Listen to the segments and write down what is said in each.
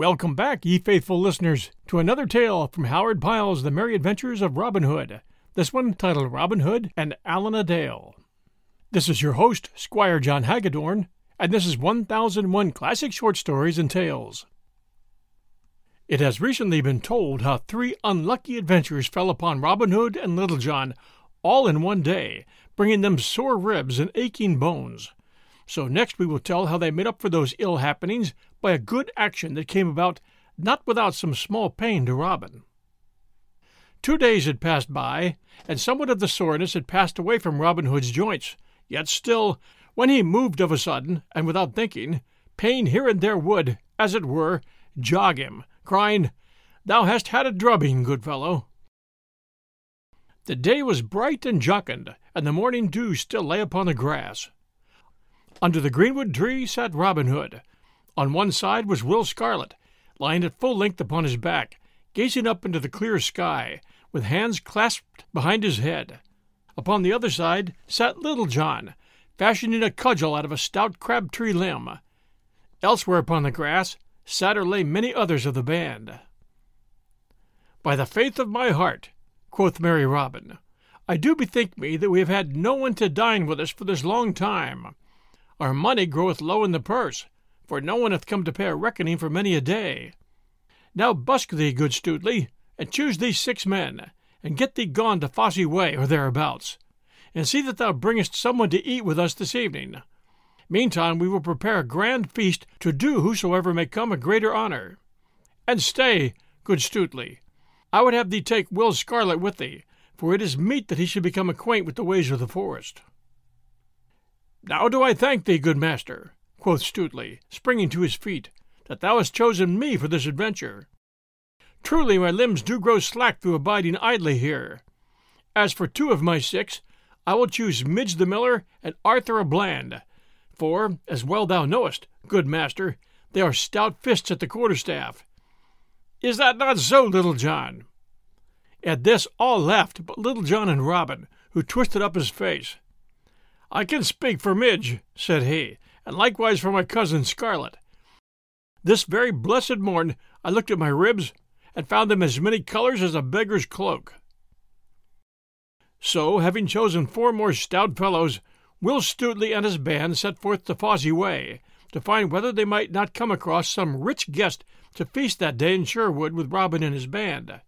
Welcome back, ye faithful listeners, to another tale from Howard Pyle's The Merry Adventures of Robin Hood, this one titled Robin Hood and Allan a Dale. This is your host, Squire John Hagedorn, and this is 1001 Classic Short Stories and Tales. It has recently been told how three unlucky adventures fell upon Robin Hood and Little John all in one day, bringing them sore ribs and aching bones. So next we will tell how they made up for those ill happenings by a good action that came about not without some small pain to Robin. Two days had passed by, and somewhat of the soreness had passed away from Robin Hood's joints, yet still, when he moved of a sudden, and without thinking, pain here and there would, as it were, jog him, crying, Thou hast had a drubbing, good fellow. The day was bright and jocund, and the morning dew still lay upon the grass. Under the greenwood tree sat Robin Hood. On one side was Will Scarlet, lying at full length upon his back, gazing up into the clear sky, with hands clasped behind his head. Upon the other side sat Little John, fashioning a cudgel out of a stout crab tree limb. Elsewhere upon the grass sat or lay many others of the band. By the faith of my heart, quoth merry Robin, I do bethink me that we have had no one to dine with us for this long time. Our money groweth low in the purse, for no one hath come to pay a reckoning for many a day. Now busk thee, good Stutely, and choose thee six men, and get thee gone to Fosse Way or thereabouts, and see that thou bringest someone to eat with us this evening. Meantime we will prepare a grand feast to do whosoever may come a greater honour. And stay, good Stutely, I would have thee take Will Scarlet with thee, for it is meet that he should become acquaint with the ways of the forest. Now do I thank thee, good master, quoth Stutely, springing to his feet, that thou hast chosen me for this adventure. Truly my limbs do grow slack through abiding idly here. As for two of my six, I will choose Midge the Miller and Arthur a Bland, for, as well thou knowest, good master, they are stout fists at the quarterstaff. Is that not so, Little John? At this all laughed but Little John and Robin, who twisted up his face. I can speak for Midge, said he, and likewise for my cousin Scarlet. This very blessed morn I looked at my ribs and found them as many colors as a beggar's cloak. So, having chosen four more stout fellows, Will Stutely and his band set forth to Fosse Way to find whether they might not come across some rich guest to feast that day in Sherwood with Robin and his band.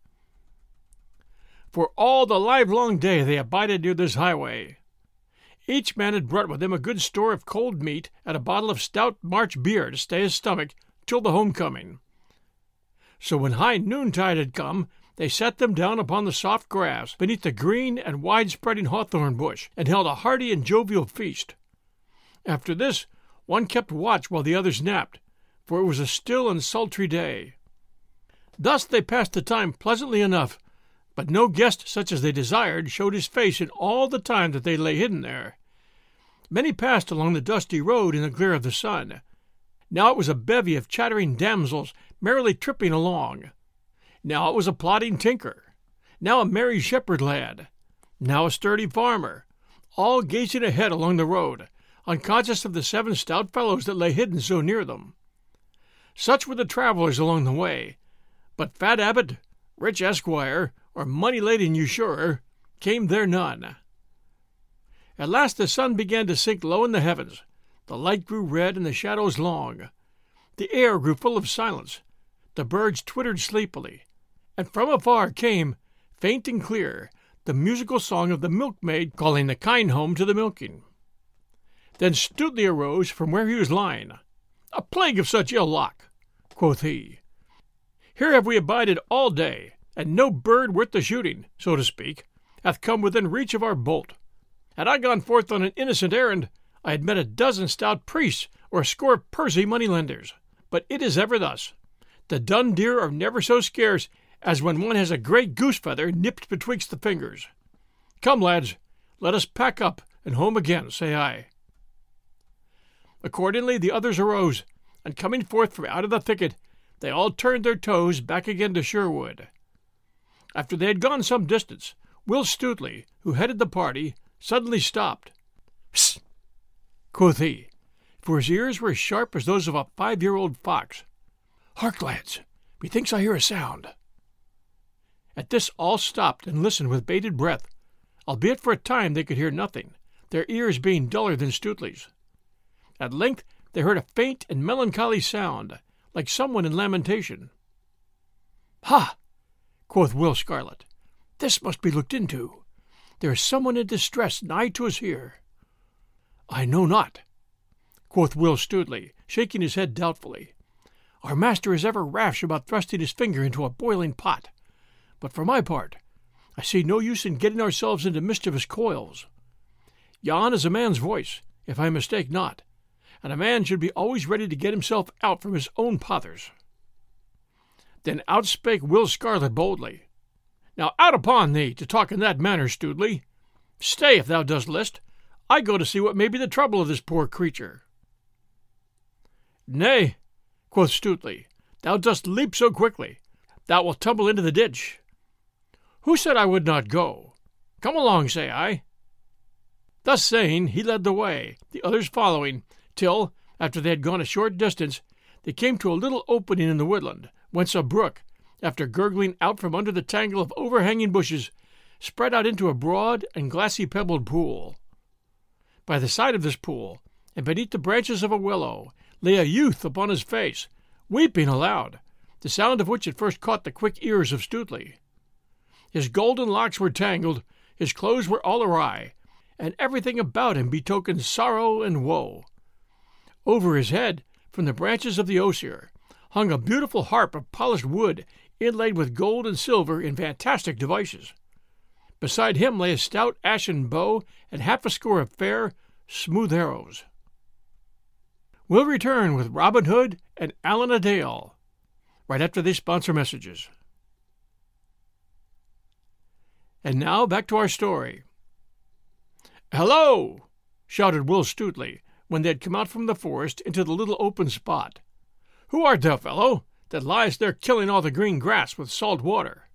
For all the livelong day they abided near this highway, each man had brought with him a good store of cold meat and a bottle of stout March beer to stay his stomach till the homecoming. So when high noontide had come, they sat them down upon the soft grass beneath the green and wide spreading hawthorn bush, and held a hearty and jovial feast. After this, one kept watch while the others napped, for it was a still and sultry day. Thus they passed the time pleasantly enough, but no guest such as they desired showed his face in all the time that they lay hidden there. Many passed along the dusty road in the glare of the sun. Now it was a bevy of chattering damsels merrily tripping along. Now it was a plodding tinker. Now a merry shepherd lad. Now a sturdy farmer, all gazing ahead along the road, unconscious of the seven stout fellows that lay hidden so near them. Such were the travellers along the way, but Fat Abbot, Rich Esquire, or money laden usurer, came there none. At last the sun began to sink low in the heavens. The light grew red and the shadows long. The air grew full of silence. the birds twittered sleepily, and from afar came, faint and clear, the musical song of the milkmaid calling the kine home to the milking. Then Stutely arose from where he was lying. A plague of such ill luck, quoth he. Here have we abided all day, and no bird worth the shooting, so to speak, hath come within reach of our bolt. Had I gone forth on an innocent errand, I had met a dozen stout priests or a score of pursy money-lenders. But it is ever thus. The dun deer are never so scarce as when one has a great goose feather nipped betwixt the fingers. Come, lads, let us pack up and home again, say I. Accordingly, the others arose, and coming forth from out of the thicket, they all turned their toes back again to Sherwood. After they had gone some distance, Will Stutely, who headed the party, suddenly stopped. Psst! quoth he, for his ears were as sharp as those of a five year old fox. Hark, lads! Methinks I hear a sound. At this all stopped and listened with bated breath, albeit for a time they could hear nothing, their ears being duller than Stutely's. At length they heard a faint and melancholy sound, like someone in lamentation. Ha! Quoth Will Scarlet. This must be looked into. There is someone in distress nigh to us here. I know not, quoth Will Stutely, shaking his head doubtfully. Our master is ever rash about thrusting his finger into a boiling pot. But for my part, I see no use in getting ourselves into mischievous coils. Yon is a man's voice, if I mistake not, and a man should be always ready to get himself out from his own pothers. Then out spake Will Scarlet boldly. Now out upon thee to talk in that manner, Stutely. Stay, if thou dost list. I go to see what may be the trouble of this poor creature. Nay, quoth Stutely, thou dost leap so quickly, thou wilt tumble into the ditch. Who said I would not go? Come along, say I. Thus saying, he led the way, the others following, till, after they had gone a short distance, they came to a little opening in the woodland, whence a brook, after gurgling out from under the tangle of overhanging bushes, spread out into a broad and glassy pebbled pool. By the side of this pool, and beneath the branches of a willow, lay a youth upon his face, weeping aloud, the sound of which at first caught the quick ears of Stutely. His golden locks were tangled, his clothes were all awry, and everything about him betokened sorrow and woe. Over his head, from the branches of the osier, hung a beautiful harp of polished wood inlaid with gold and silver in fantastic devices. Beside him lay a stout ashen bow and half a score of fair, smooth arrows. We'll return with Robin Hood and Allan a Dale right after these sponsor messages. And now back to our story. Hello! shouted Will Stutely when they had come out from the forest into the little open spot. Who art thou, fellow, that lies there killing all the green grass with salt water?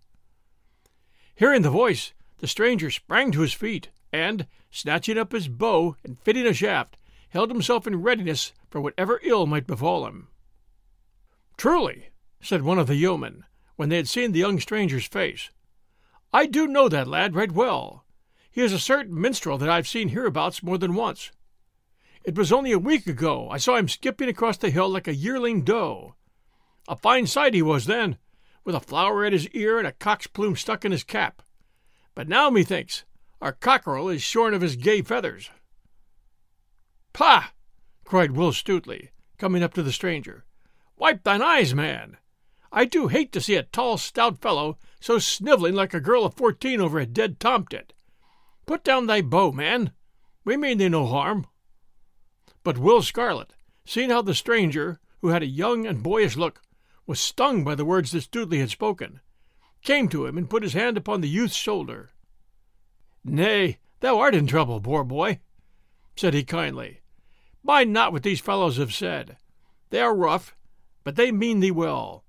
Hearing the voice, the stranger sprang to his feet, and, snatching up his bow and fitting a shaft, held himself in readiness for whatever ill might befall him. Truly, said one of the yeomen, when they had seen the young stranger's face, I do know that lad right well. He is a certain minstrel that I've seen hereabouts more than once. It was only a week ago I saw him skipping across the hill like a yearling doe. A fine sight he was then, with a flower at his ear and a cock's plume stuck in his cap. But now, methinks, our cockerel is shorn of his gay feathers. Pah! cried Will Stutely, coming up to the stranger. Wipe thine eyes, man! I do hate to see a tall, stout fellow so snivelling like a girl of fourteen over a dead tomtit. Put down thy bow, man. We mean thee no harm. But Will Scarlet, seeing how the stranger, who had a young and boyish look, was stung by the words that Stutely had spoken, came to him and put his hand upon the youth's shoulder. Nay, thou art in trouble, poor boy, said he kindly. Mind not what these fellows have said. They are rough, but they mean thee well.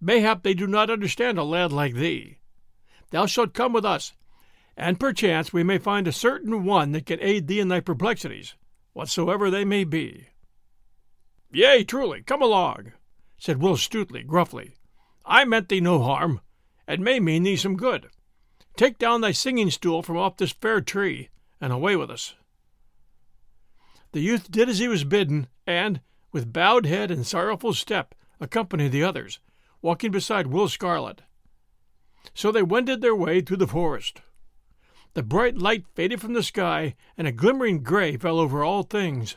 Mayhap they do not understand a lad like thee. Thou shalt come with us, and perchance we may find a certain one that can aid thee in thy perplexities, whatsoever they may be. Yea, truly, come along, said Will Stutely gruffly. I meant thee no harm, and may mean thee some good. Take down thy singing stool from off this fair tree, and away with us. The youth did as he was bidden, and, with bowed head and sorrowful step, accompanied the others, walking beside Will Scarlet. So they wended their way through the forest. The bright light faded from the sky, and a glimmering gray fell over all things.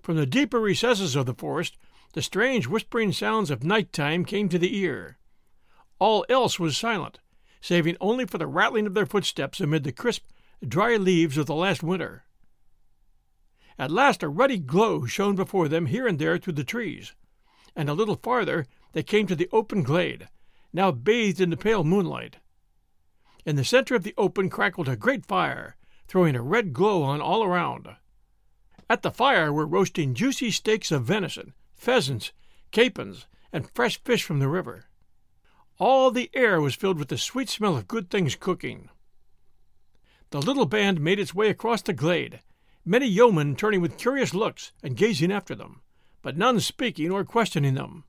From the deeper recesses of the forest, the strange whispering sounds of night time came to the ear. All else was silent, saving only for the rattling of their footsteps amid the crisp, dry leaves of the last winter. At last a ruddy glow shone before them here and there through the trees, and a little farther they came to the open glade, now bathed in the pale moonlight. In the center of the open crackled a great fire, throwing a red glow on all around. At the fire were roasting juicy steaks of venison, pheasants, capons, and fresh fish from the river. All the air was filled with the sweet smell of good things cooking. The little band made its way across the glade, many yeomen turning with curious looks and gazing after them, but none speaking or questioning them.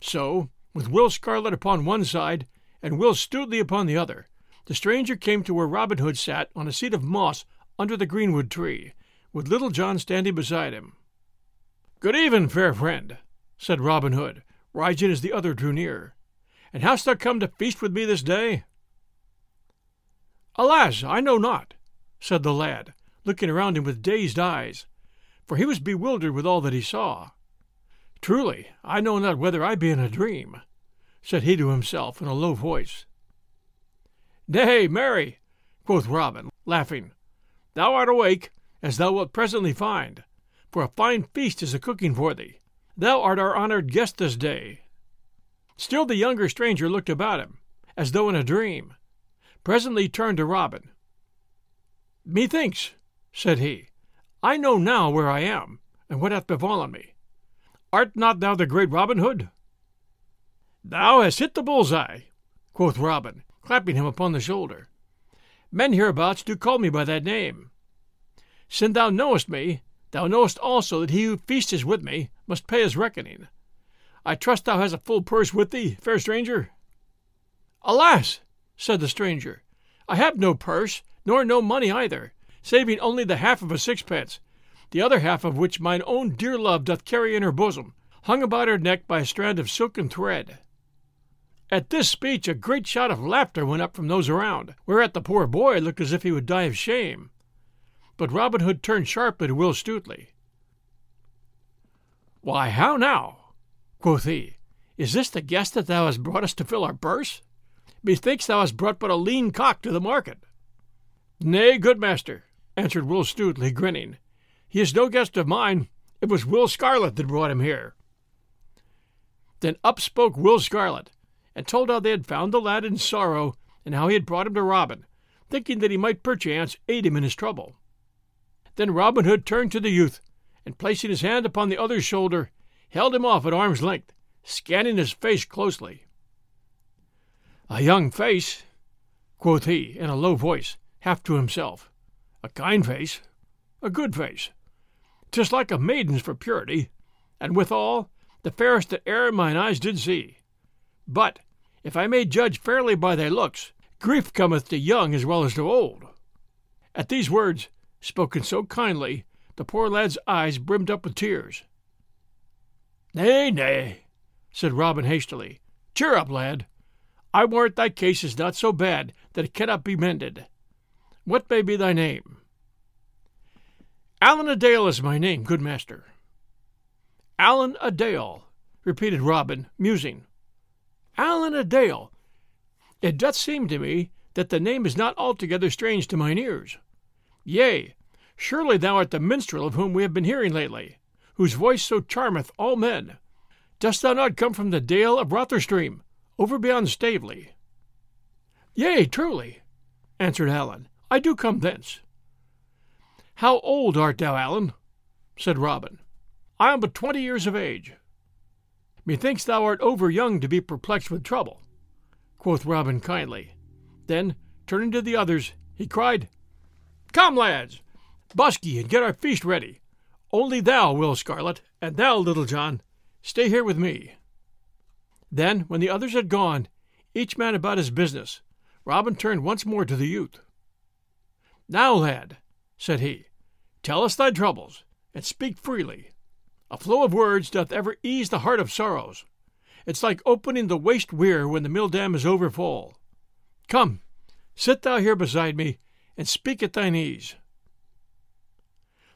So, with Will Scarlet upon one side and Will Stutely upon the other, the stranger came to where Robin Hood sat on a seat of moss under the greenwood tree, with Little John standing beside him. Good even, fair friend, said Robin Hood, rising as the other drew near. And hast thou come to feast with me this day? Alas, I know not, said the lad, looking around him with dazed eyes, for he was bewildered with all that he saw. Truly, I know not whether I be in a dream, said he to himself in a low voice. Nay, marry, quoth Robin, laughing, thou art awake, as thou wilt presently find, for a fine feast is a cooking for thee. Thou art our honored guest this day, Still the younger stranger looked about him, as though in a dream. Presently turned to Robin. Methinks, said he, I know now where I am, and what hath befallen me. Art not thou the great Robin Hood? Thou hast hit the bull's eye, quoth Robin, clapping him upon the shoulder. Men hereabouts do call me by that name. Since thou knowest me, thou knowest also that he who feasts with me must pay his reckoning. I trust thou hast a full purse with thee, fair stranger. Alas, said the stranger, I have no purse, nor no money either, saving only the half of a sixpence, the other half of which mine own dear love doth carry in her bosom, hung about her neck by a strand of silken thread. At this speech a great shout of laughter went up from those around, whereat the poor boy looked as if he would die of shame. But Robin Hood turned sharply to Will Stutely. Why, how now? quoth he, is this the guest that thou hast brought us to fill our purse? Methinks thou hast brought but a lean cock to the market. Nay, good master, answered Will Stutely, grinning. He is no guest of mine. It was Will Scarlet that brought him here. Then up spoke Will Scarlet, and told how they had found the lad in sorrow, and how he had brought him to Robin, thinking that he might perchance aid him in his trouble. Then Robin Hood turned to the youth, and placing his hand upon the other's shoulder, held him off at arm's length, scanning his face closely. A young face, quoth he in a low voice, half to himself. A kind face, a good face. 'Tis like a maiden's for purity, and withal the fairest that e'er mine eyes did see. But, if I may judge fairly by thy looks, grief cometh to young as well as to old. At these words, spoken so kindly, the poor lad's eyes brimmed up with tears. Nay, nay, said Robin hastily. Cheer up, lad. I warrant thy case is not so bad that it cannot be mended. What may be thy name? Allan a Dale is my name, good master. Allan a Dale, repeated Robin, musing. Allan a Dale. It doth seem to me that the name is not altogether strange to mine ears. Yea, surely thou art the minstrel of whom we have been hearing lately whose voice so charmeth all men. Dost thou not come from the dale of Rotherstream, over beyond Staveley? Yea, truly, answered Allan, I do come thence. How old art thou, Allan? said Robin. I am but twenty years of age. Methinks thou art over young to be perplexed with trouble, quoth Robin kindly. Then, turning to the others, he cried, Come, lads, busk ye and get our feast ready. Only thou, Will Scarlet, and thou, Little John, stay here with me. Then, when the others had gone, each man about his business, Robin turned once more to the youth. Now, lad, said he, tell us thy troubles, and speak freely. A flow of words doth ever ease the heart of sorrows, It's like opening the waste weir when the mill dam is over full. Come, sit thou here beside me, and speak at thine ease.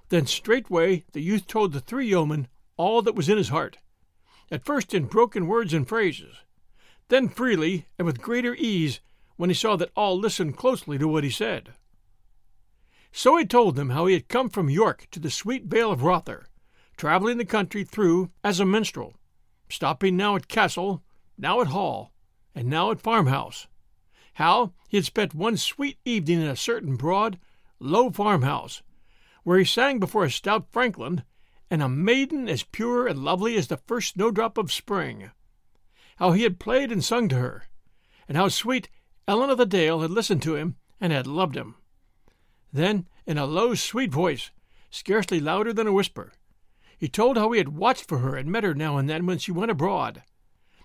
Then straightway the youth told the three yeomen all that was in his heart, at first in broken words and phrases, then freely and with greater ease when he saw that all listened closely to what he said. So he told them how he had come from York to the sweet vale of Rother, travelling the country through as a minstrel, stopping now at castle, now at hall, and now at farmhouse. How he had spent one sweet evening in a certain broad, low farmhouse, where he sang before a stout franklin and a maiden as pure and lovely as the first snowdrop of spring. How he had played and sung to her, and how sweet Ellen of the Dale had listened to him and had loved him. Then, in a low, sweet voice, scarcely louder than a whisper, he told how he had watched for her and met her now and then when she went abroad,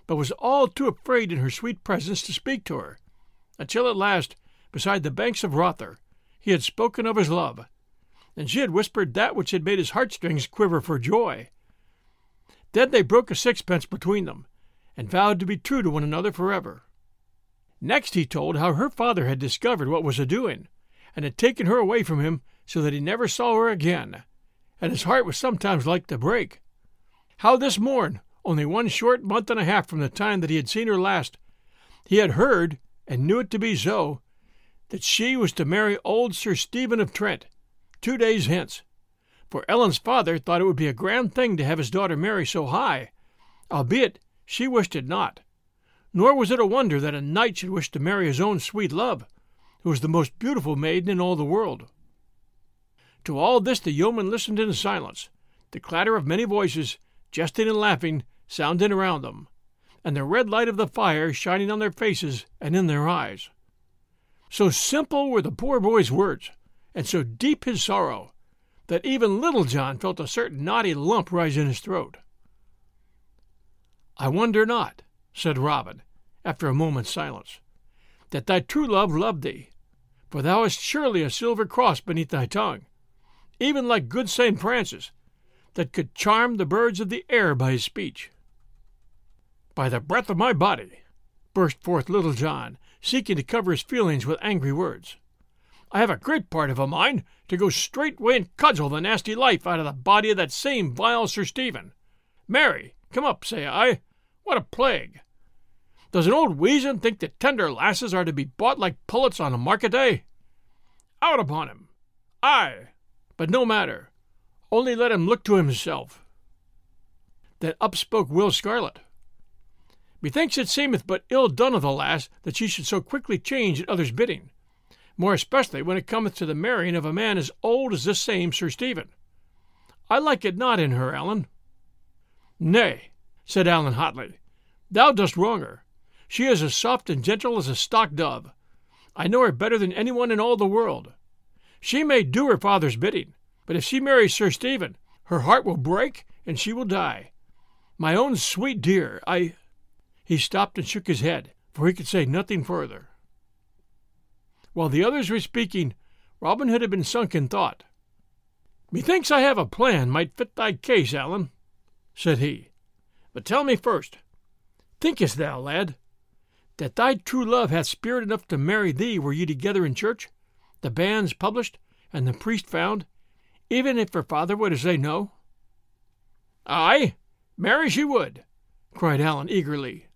but was all too afraid in her sweet presence to speak to her, until at last, beside the banks of Rother, he had spoken of his love, and she had whispered that which had made his heartstrings quiver for joy. Then they broke a sixpence between them, and vowed to be true to one another forever. Next he told how her father had discovered what was a doing, and had taken her away from him so that he never saw her again, and his heart was sometimes like to break. How this morn, only one short month and a half from the time that he had seen her last, he had heard, and knew it to be so, that she was to marry old Sir Stephen of Trent, two days hence. For Ellen's father thought it would be a grand thing to have his daughter marry so high, albeit she wished it not nor was it a wonder that a knight should wish to marry his own sweet love, who was the most beautiful maiden in all the world. To all this the yeomen listened in silence, the clatter of many voices, jesting and laughing, sounding around them, and the red light of the fire shining on their faces and in their eyes. So simple were the poor boy's words, and so deep his sorrow, that even Little John felt a certain knotty lump rise in his throat. I wonder not, said Robin, after a moment's silence, that thy true love loved thee, for thou hast surely a silver cross beneath thy tongue, even like good Saint Francis, that could charm the birds of the air by his speech. By the breath of my body, burst forth Little John, seeking to cover his feelings with angry words. I have a great part of a mind to go straightway and cudgel the nasty life out of the body of that same vile Sir Stephen. Marry, come up, say I, what a plague! Does an old weazen think that tender lasses are to be bought like pullets on a market day? Out upon him! Ay, but no matter. Only let him look to himself. Then up spoke Will Scarlet. Methinks it seemeth but ill done of the lass that she should so quickly change at others' bidding, more especially when it cometh to the marrying of a man as old as this same Sir Stephen. I like it not in her, Allan. Nay, said Allan hotly, Thou dost wrong her. She is as soft and gentle as a stock dove. I know her better than any one in all the world. She may do her father's bidding, but if she marries Sir Stephen, her heart will break and she will die. My own sweet dear, I. He stopped and shook his head, for he could say nothing further. While the others were speaking, Robin Hood had been sunk in thought. Methinks I have a plan might fit thy case, Allan, said he. But tell me first, Thinkest thou, lad, that thy true love hath spirit enough to marry thee were ye together in church, the banns published, and the priest found, even if her father were to say no? Ay, marry she would, cried Allan eagerly.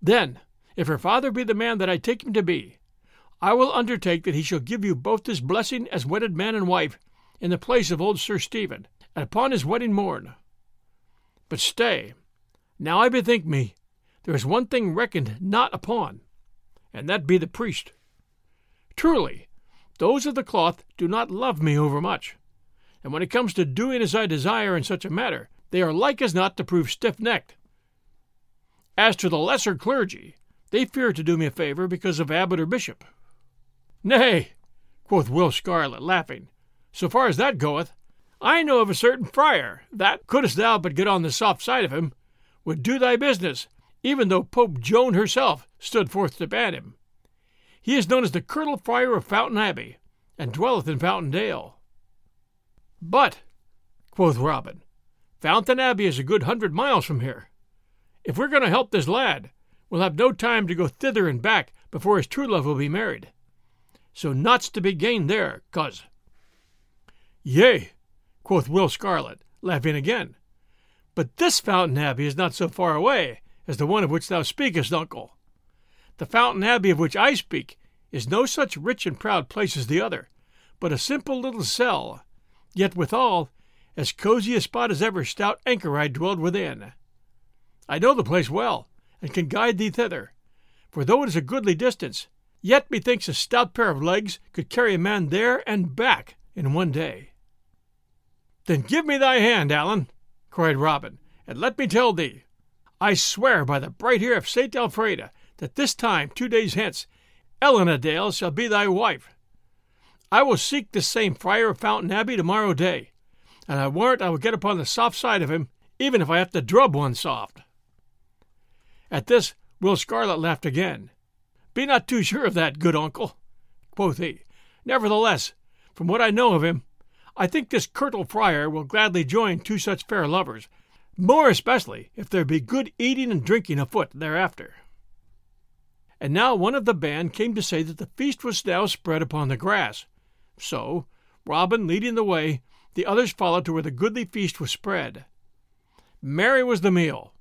Then, if her father be the man that I take him to be, I will undertake that he shall give you both his blessing as wedded man and wife in the place of old Sir Stephen, and upon his wedding morn. But stay, now I bethink me, there is one thing reckoned not upon, and that be the priest. Truly, those of the cloth do not love me overmuch, and when it comes to doing as I desire in such a matter, they are like as not to prove stiff necked. As to the lesser clergy, they fear to do me a favor because of abbot or bishop. Nay, quoth Will Scarlet, laughing, so far as that goeth, I know of a certain friar that, couldst thou but get on the soft side of him, would do thy business, even though Pope Joan herself stood forth to ban him. He is known as the Curtal Friar of Fountain Abbey, and dwelleth in Fountain Dale. But, quoth Robin, Fountain Abbey is a good hundred miles from here, If we're going to help this lad, we'll have no time to go thither and back before his true love will be married. So naught's to be gained there, coz. Yea, quoth Will Scarlet, laughing again. But this Fountain Abbey is not so far away as the one of which thou speakest, uncle. The Fountain Abbey of which I speak is no such rich and proud place as the other, but a simple little cell, yet withal as cosy a spot as ever stout anchorite dwelled within. I know the place well, and can guide thee thither, for though it is a goodly distance, yet methinks a stout pair of legs could carry a man there and back in one day. Then give me thy hand, Allan, cried Robin, and let me tell thee. I swear by the bright hair of Saint Elfrida that this time, two days hence, Ellen a Dale shall be thy wife. I will seek this same friar of Fountain Abbey tomorrow day, and I warrant I will get upon the soft side of him, even if I have to drub one soft. At this, Will Scarlet laughed again. Be not too sure of that, good uncle, quoth he. Nevertheless, from what I know of him, I think this curtal friar will gladly join two such fair lovers, more especially if there be good eating and drinking afoot thereafter. And now one of the band came to say that the feast was now spread upon the grass. So, Robin leading the way, the others followed to where the goodly feast was spread. Merry was the meal.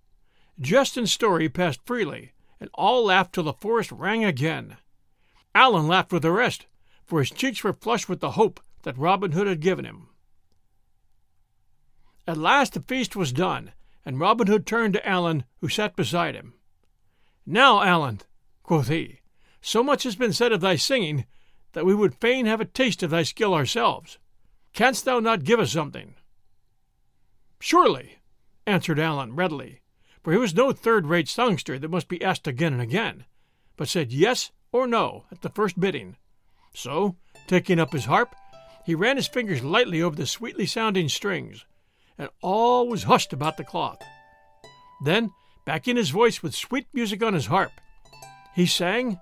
Jest and story passed freely, and all laughed till the forest rang again. Allan laughed with the rest, for his cheeks were flushed with the hope that Robin Hood had given him. At last the feast was done, and Robin Hood turned to Allan, who sat beside him. Now, Allan, quoth he, so much has been said of thy singing that we would fain have a taste of thy skill ourselves. Canst thou not give us something? Surely, answered Allan readily, for he was no third rate songster that must be asked again and again, but said yes or no at the first bidding. So, taking up his harp, he ran his fingers lightly over the sweetly sounding strings, and all was hushed about the cloth. Then, backing his voice with sweet music on his harp, he sang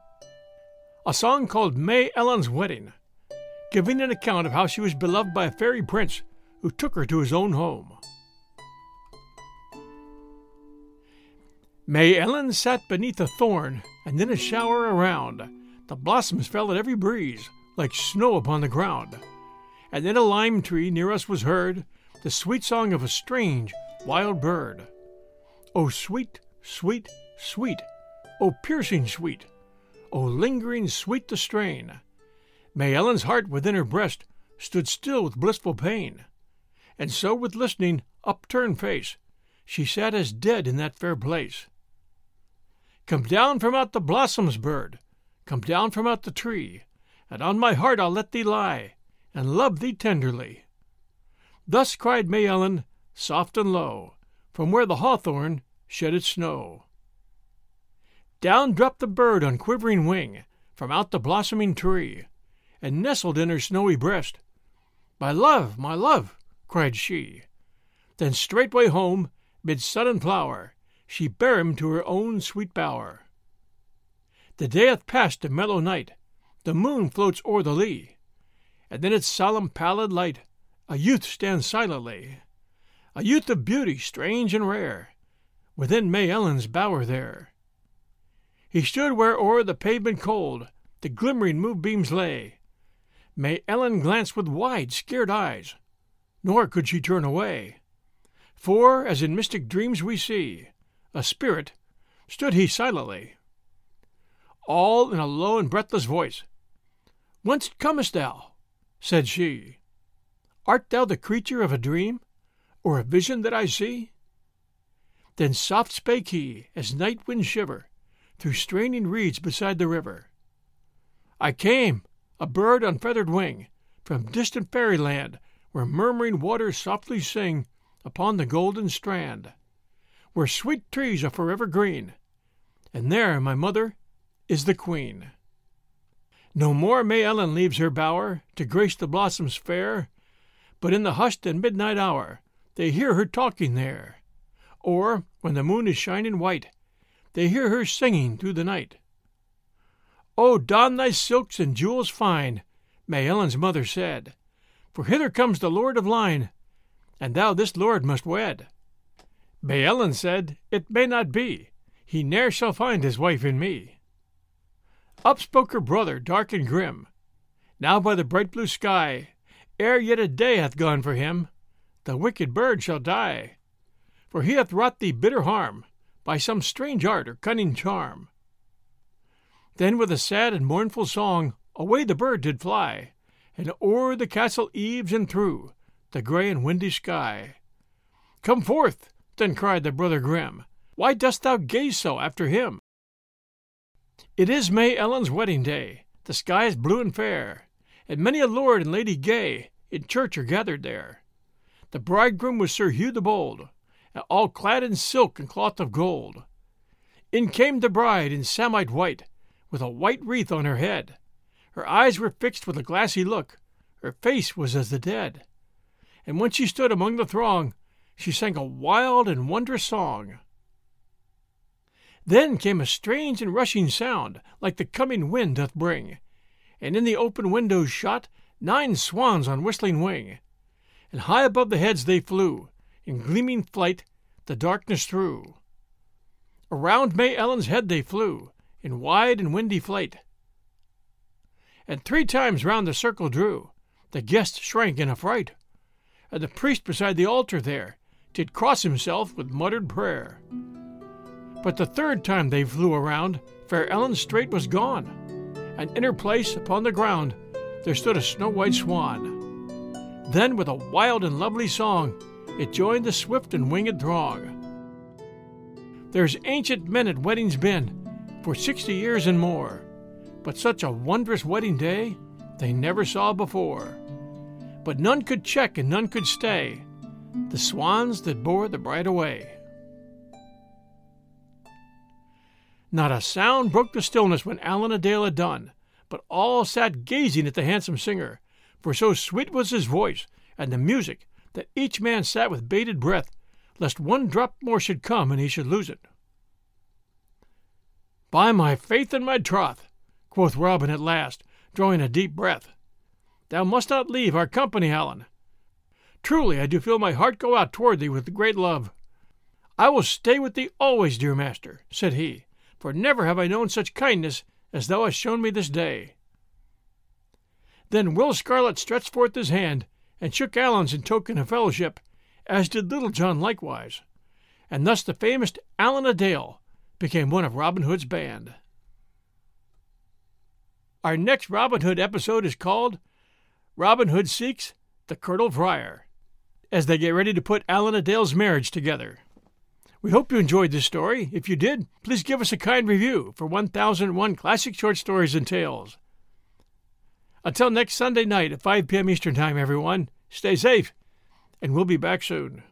a song called May Ellen's Wedding, giving an account of how she was beloved by a fairy prince who took her to his own home. May Ellen sat beneath a thorn, and in a shower around. The blossoms fell at every breeze, like snow upon the ground and in a lime tree near us was heard the sweet song of a strange, wild bird. Oh, sweet, sweet, sweet, O piercing sweet, O lingering sweet the strain. May Ellen's heart within her breast stood still with blissful pain, and so with listening, upturned face, she sat as dead in that fair place. Come down from out the blossoms, bird, come down from out the tree, and on my heart I'll let thee lie, and love thee tenderly. Thus cried May Ellen, soft and low, from where the hawthorn shed its snow. Down dropped the bird on quivering wing from out the blossoming tree, and nestled in her snowy breast. My love, my love, cried she. Then straightway home, mid sun and flower, she bare him to her own sweet bower. The day hath passed to mellow night, the moon floats o'er the lea, and in its solemn pallid light a youth stands silently, a youth of beauty strange and rare, within May Ellen's bower there. He stood where o'er the pavement cold the glimmering moonbeams lay. May Ellen glanced with wide, scared eyes, nor could she turn away. For, as in mystic dreams we see, a spirit, stood he silently. All in a low and breathless voice, Whence comest thou? said she. Art thou the creature of a dream, or a vision that I see? Then soft spake he, as night winds shiver through straining reeds beside the river. I came, a bird on feathered wing, from distant fairyland, where murmuring waters softly sing upon the golden strand, where sweet trees are forever green, and there my mother is the queen. No more May Ellen leaves her bower to grace the blossoms fair, but in the hushed and midnight hour they hear her talking there. Or, when the moon is shining white, they hear her singing through the night. Oh, don thy silks and jewels fine, May Ellen's mother said, for hither comes the lord of Lyne, and thou this lord must wed. May Ellen said, It may not be. He ne'er shall find his wife in me. Up spoke her brother, dark and grim. Now by the bright blue sky, ere yet a day hath gone for him, the wicked bird shall die. For he hath wrought thee bitter harm by some strange art or cunning charm. Then with a sad and mournful song away the bird did fly, and o'er the castle eaves and through the grey and windy sky. Come forth, then cried the brother grim, why dost thou gaze so after him? It is May Ellen's wedding day, the sky is blue and fair, and many a lord and lady gay in church are gathered there. The bridegroom was Sir Hugh the Bold, all clad in silk and cloth of gold. In came the bride in samite white, with a white wreath on her head. Her eyes were fixed with a glassy look, her face was as the dead. And when she stood among the throng, she sang a wild and wondrous song. Then came a strange and rushing sound, like the coming wind doth bring, and in the open windows shot nine swans on whistling wing, and high above the heads they flew, in gleaming flight the darkness through. Around May Ellen's head they flew, in wide and windy flight, and three times round the circle drew. The guest shrank in affright, and the priest beside the altar there did cross himself with muttered prayer. But the third time they flew around, fair Ellen straight was gone, and in her place upon the ground there stood a snow white swan. Then, with a wild and lovely song, it joined the swift and winged throng. There's ancient men at weddings been for sixty years and more, but such a wondrous wedding day they never saw before. But none could check and none could stay the swans that bore the bride away. Not a sound broke the stillness when Allan a Dale had done, but all sat gazing at the handsome singer, for so sweet was his voice and the music that each man sat with bated breath, lest one drop more should come and he should lose it. By my faith and my troth, quoth Robin at last, drawing a deep breath, thou must not leave our company, Allan. Truly, I do feel my heart go out toward thee with great love. I will stay with thee always, dear master, said he, for never have I known such kindness as thou hast shown me this day. Then Will Scarlet stretched forth his hand and shook Allan's in token of fellowship, as did Little John likewise, and thus the famous Allan a Dale became one of Robin Hood's band. Our next Robin Hood episode is called Robin Hood Seeks the Curtal Friar as they get ready to put Allan a Dale's marriage together. We hope you enjoyed this story. If you did, please give us a kind review for 1001 Classic Short Stories and Tales. Until next Sunday night at 5 p.m. Eastern Time, everyone, stay safe, and we'll be back soon.